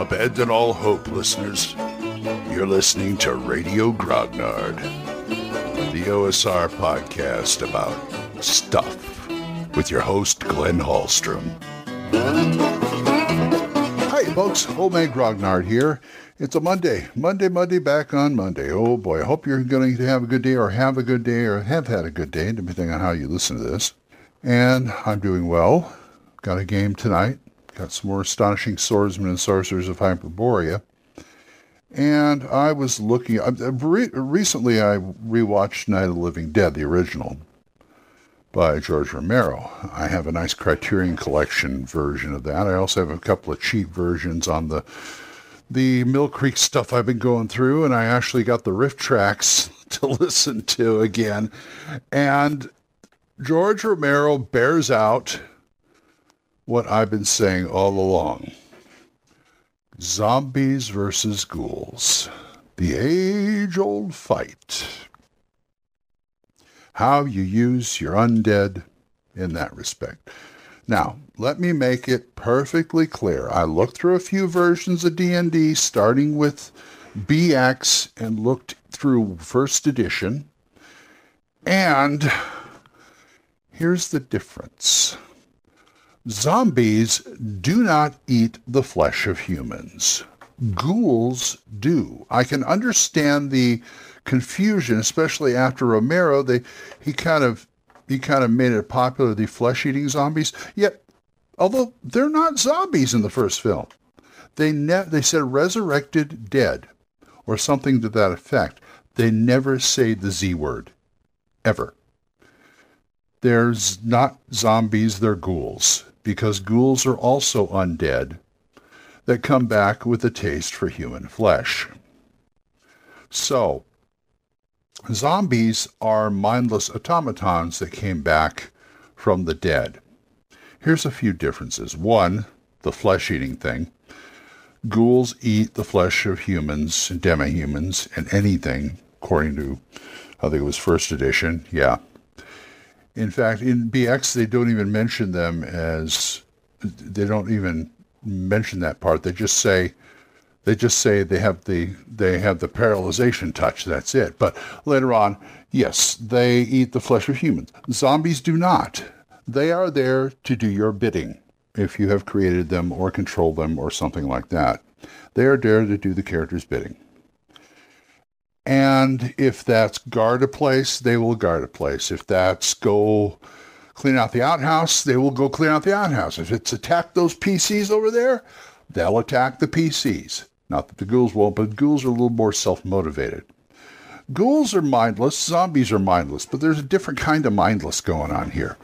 Abandon all hope, listeners. You're listening to Radio Grognard, the OSR podcast about stuff with your host, Glenn Hallstrom. Hi, folks. Old Grognard here. It's a Monday. Monday, Monday, back on Monday. Oh, boy. I hope you're going to have a good day or have a good day or have had a good day, depending on how you listen to this. And I'm doing well. Got a game tonight. Got some more astonishing swordsmen and sorcerers of Hyperborea. And I was looking. recently, I rewatched Night of the Living Dead, the original, by George Romero. I have a nice Criterion Collection version of that. I also have a couple of cheap versions on the the Mill Creek stuff I've been going through, and I actually got the RiffTrax to listen to again. And George Romero bears out what I've been saying all along. Zombies versus ghouls. The age old fight. How you use your undead in that respect. Now, let me make it perfectly clear. I looked through a few versions of D&D starting with BX and looked through first edition. And here's the difference. Zombies do not eat the flesh of humans. Ghouls do. I can understand the confusion, especially after Romero. They he kind of he kind of made it popular the flesh-eating zombies. Yet, although they're not zombies in the first film, they ne- they said resurrected dead or something to that effect. They never say the Z word, ever. There's not zombies, they're ghouls, because ghouls are also undead that come back with a taste for human flesh. So, Zombies are mindless automatons that came back from the dead. Here's a few differences. One, the flesh eating thing. Ghouls eat the flesh of humans, demi-humans, and anything, according to, I think it was first edition. Yeah. In fact, in BX, they don't even mention them as, they don't even mention that part. They just say they just say they have the they have the paralyzation touch. That's it. But later on, yes, they eat the flesh of humans. Zombies do not. They are there to do your bidding if you have created them or controlled them or something like that. They are there to do the character's bidding. And if that's guard a place, they will guard a place. If that's go clean out the outhouse, they will go clean out the outhouse. If it's attack those PCs over there, they'll attack the PCs. Not that the ghouls won't, but ghouls are a little more self motivated. Ghouls are mindless, zombies are mindless, but there's a different kind of mindless going on here.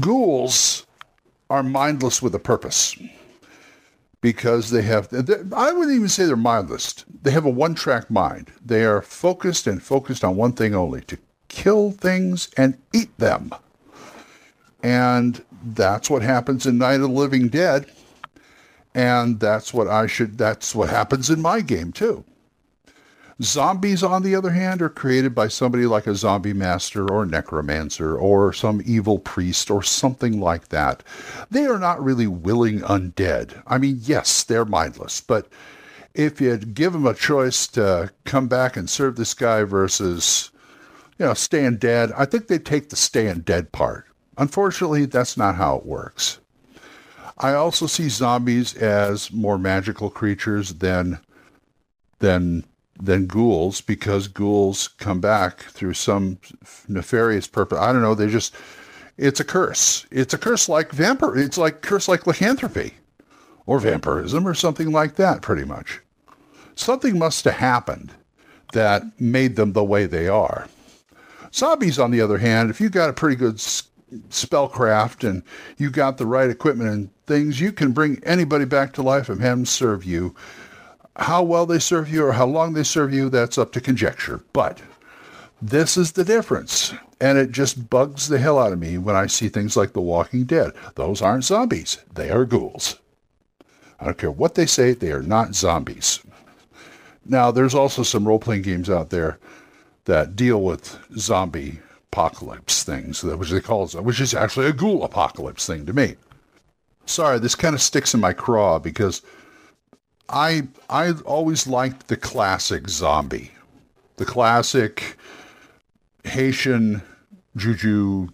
Ghouls are mindless with a purpose because they have, I wouldn't even say they're mindless. They have a one track mind. They are focused and focused on one thing only to kill things and eat them. And that's what happens in Night of the Living Dead. And that's what I should, that's what happens in my game too. Zombies, on the other hand, are created by somebody like a zombie master or necromancer or some evil priest or something like that. They are not really willing undead. I mean, yes, they're mindless, but if you give them a choice to come back and serve this guy versus, you know, staying dead, I think they take the staying dead part. Unfortunately, that's not how it works. I also see zombies as more magical creatures than than than ghouls because ghouls come back through some nefarious purpose. I don't know. They just it's a curse. It's a curse like vampire. It's like curse like lycanthropy or vampirism or something like that. Pretty much, something must have happened that made them the way they are. Zombies, on the other hand, if you got a pretty good spellcraft and you got the right equipment and things, you can bring anybody back to life and have them serve you. How well they serve you or how long they serve you, that's up to conjecture. But this is the difference. And it just bugs the hell out of me when I see things like The Walking Dead. Those aren't zombies, they are ghouls. I don't care what they say, they are not zombies. Now, there's also some role playing games out there that deal with zombie apocalypse things, which they call which is actually a ghoul apocalypse thing to me. Sorry, this kind of sticks in my craw because I I always liked the classic zombie, the classic Haitian juju.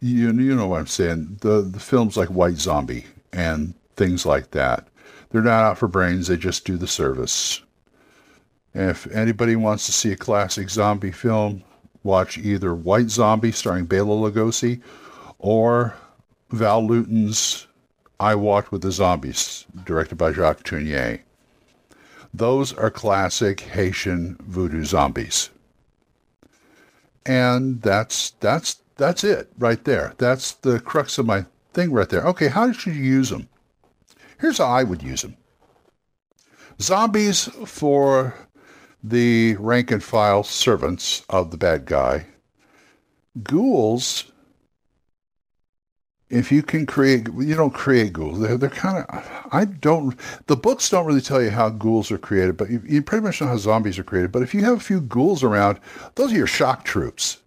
You, you know what I'm saying? The the films like White Zombie and things like that. They're not out for brains. They just do the service. If anybody wants to see a classic zombie film, watch either White Zombie starring Bela Lugosi or Val Lewton's I Walked with the Zombies, directed by Jacques Tourneur. Those are classic Haitian voodoo zombies. And that's that's that's it right there. That's the crux of my thing right there. Okay, how should you use them? Here's how I would use them. Zombies for the rank and file servants of the bad guy. Ghouls if you can create, you don't create ghouls. They're, they're kind of, I don't, the books don't really tell you how ghouls are created, but you, you, pretty much know how zombies are created. But if you have a few ghouls around, those are your shock troops.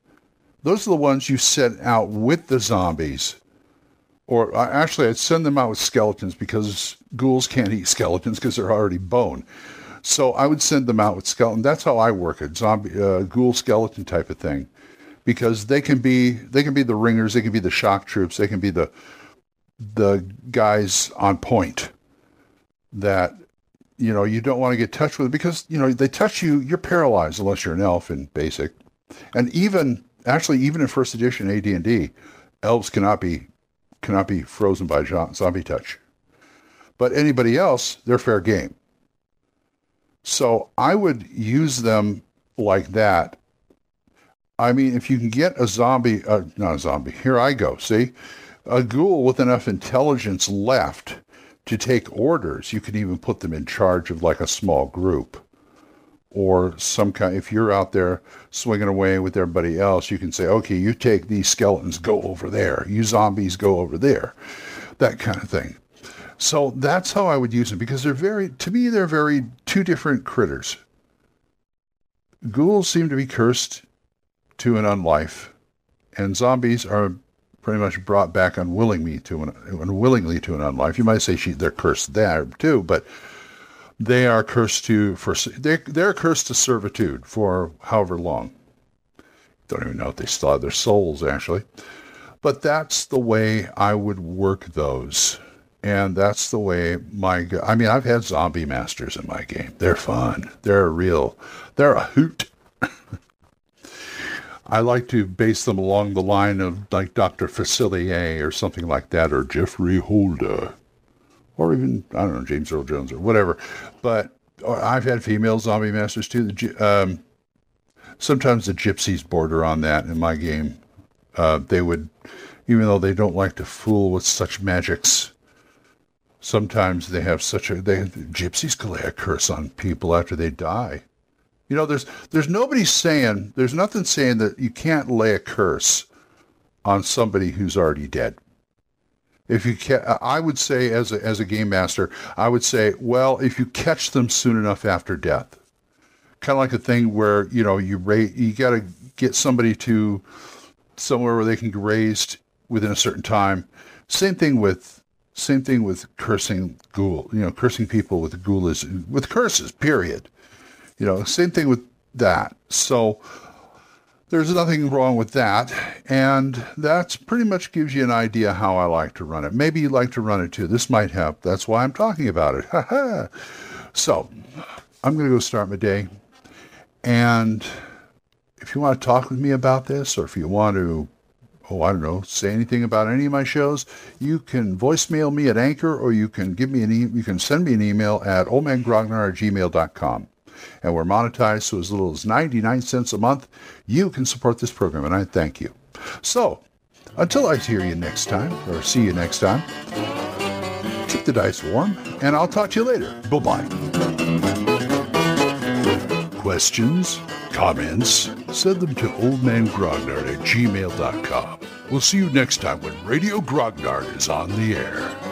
Those are the ones you send out with the zombies. Or uh, actually, I'd send them out with skeletons because ghouls can't eat skeletons because they're already bone. So I would send them out with skeleton. That's how I work it, zombie, uh, ghoul skeleton type of thing because they can be they can be the ringers, they can be the shock troops, they can be the the guys on point that you know you don't want to get touched with because you know they touch you, you're paralyzed unless you're an elf in basic, and even actually even in first edition AD&D, elves cannot be cannot be frozen by zombie touch, but anybody else they're fair game. So I would use them like that I mean, if you can get a zombie, uh, not a zombie, here I go, see? A ghoul with enough intelligence left to take orders, you can even put them in charge of like a small group. Or some kind, if you're out there swinging away with everybody else, you can say, okay, you take these skeletons, go over there. You zombies, go over there. That kind of thing. So that's how I would use them because they're very, to me, they're very two different critters. Ghouls seem to be cursed to an unlife, and zombies are pretty much brought back unwillingly to an unwillingly to an unlife. You might say she, they're cursed there too, but they are cursed to for they they're cursed to servitude for however long. Don't even know if they still have their souls actually, but that's the way I would work those. And that's the way my, I mean, I've had zombie masters in my game. They're fun. They're real, they're a hoot. I like to base them along the line of like Dr. Facilier or something like that, or Geoffrey Holder, or even, I don't know, James Earl Jones or whatever. But I've had female zombie masters too. The, um, sometimes the gypsies border on that in my game. Uh, they would, even though they don't like to fool with such magics, sometimes they have such a, they, gypsies can lay a curse on people after they die. You know, there's there's nobody saying there's nothing saying that you can't lay a curse on somebody who's already dead. If you can, I would say as a, as a game master, I would say, well, if you catch them soon enough after death, kind of like a thing where you know you rate, you got to get somebody to somewhere where they can get raised within a certain time. Same thing with same thing with cursing ghoul. You know, cursing people with ghoul is with curses. Period. You know, same thing with that. So there's nothing wrong with that. And that's pretty much gives you an idea how I like to run it. Maybe you like to run it too. This might help. That's why I'm talking about it. so I'm going to go start my day. And if you want to talk with me about this, or if you want to, oh, I don't know, say anything about any of my shows, you can voicemail me at Anchor, or you can give me an e- you can send me an email at oldmangrognard at gmail.com and we're monetized so as little as 99 cents a month. You can support this program, and I thank you. So, until I hear you next time, or see you next time, keep the dice warm, and I'll talk to you later. Bye-bye. Questions? Comments? Send them to oldmangrognard at gmail.com. We'll see you next time when Radio Grognard is on the air.